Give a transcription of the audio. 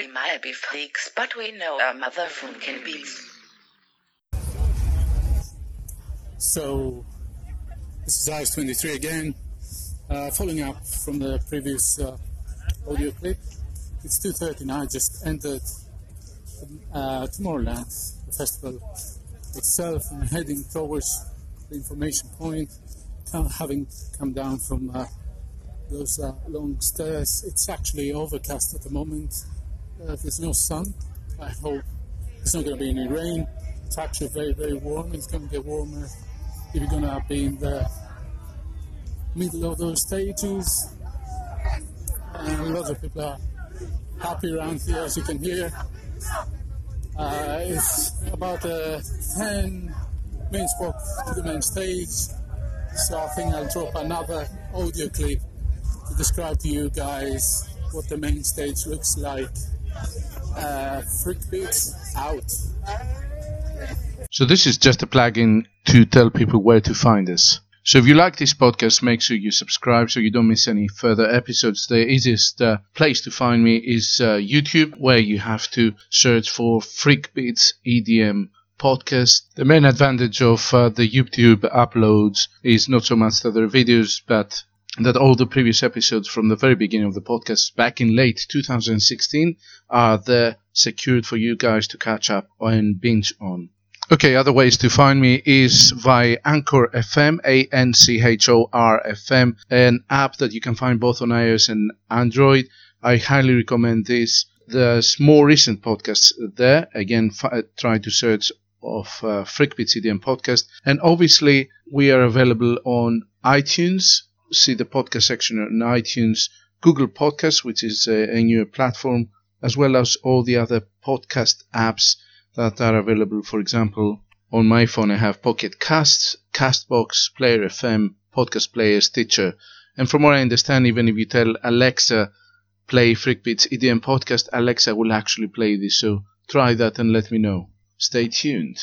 we might be freaks, but we know our mother can beats. So, this is Ice 23 again. Uh, following up from the previous uh, audio clip, it's 2.30 now. I just entered uh, Tomorrowland, the festival itself, and heading towards the information point, having come down from uh, those uh, long stairs. It's actually overcast at the moment. Uh, there's no sun. I hope there's not going to be any rain. It's actually very, very warm. It's going to get warmer if you're going to be in the middle of those stages. And a lot of people are happy around here, as you can hear. Uh, it's about a 10 minutes walk to the main stage, so I think I'll drop another audio clip to describe to you guys what the main stage looks like. Uh, out. So this is just a plugin to tell people where to find us. So if you like this podcast, make sure you subscribe so you don't miss any further episodes. The easiest uh, place to find me is uh, YouTube, where you have to search for Freak Beats EDM podcast. The main advantage of uh, the YouTube uploads is not so much that there are videos, but that all the previous episodes from the very beginning of the podcast back in late 2016 are there secured for you guys to catch up and binge on. Okay, other ways to find me is via Anchor FM, A N C H O R FM, an app that you can find both on iOS and Android. I highly recommend this. There's more recent podcasts there. Again, f- try to search of uh, EDM podcast. And obviously, we are available on iTunes. See the podcast section on iTunes, Google Podcasts, which is a, a platform, as well as all the other podcast apps that are available. For example, on my phone, I have Pocket Casts, Castbox, Player FM, Podcast Player, Stitcher. And from what I understand, even if you tell Alexa, play Freakbeats EDM podcast, Alexa will actually play this. So try that and let me know. Stay tuned.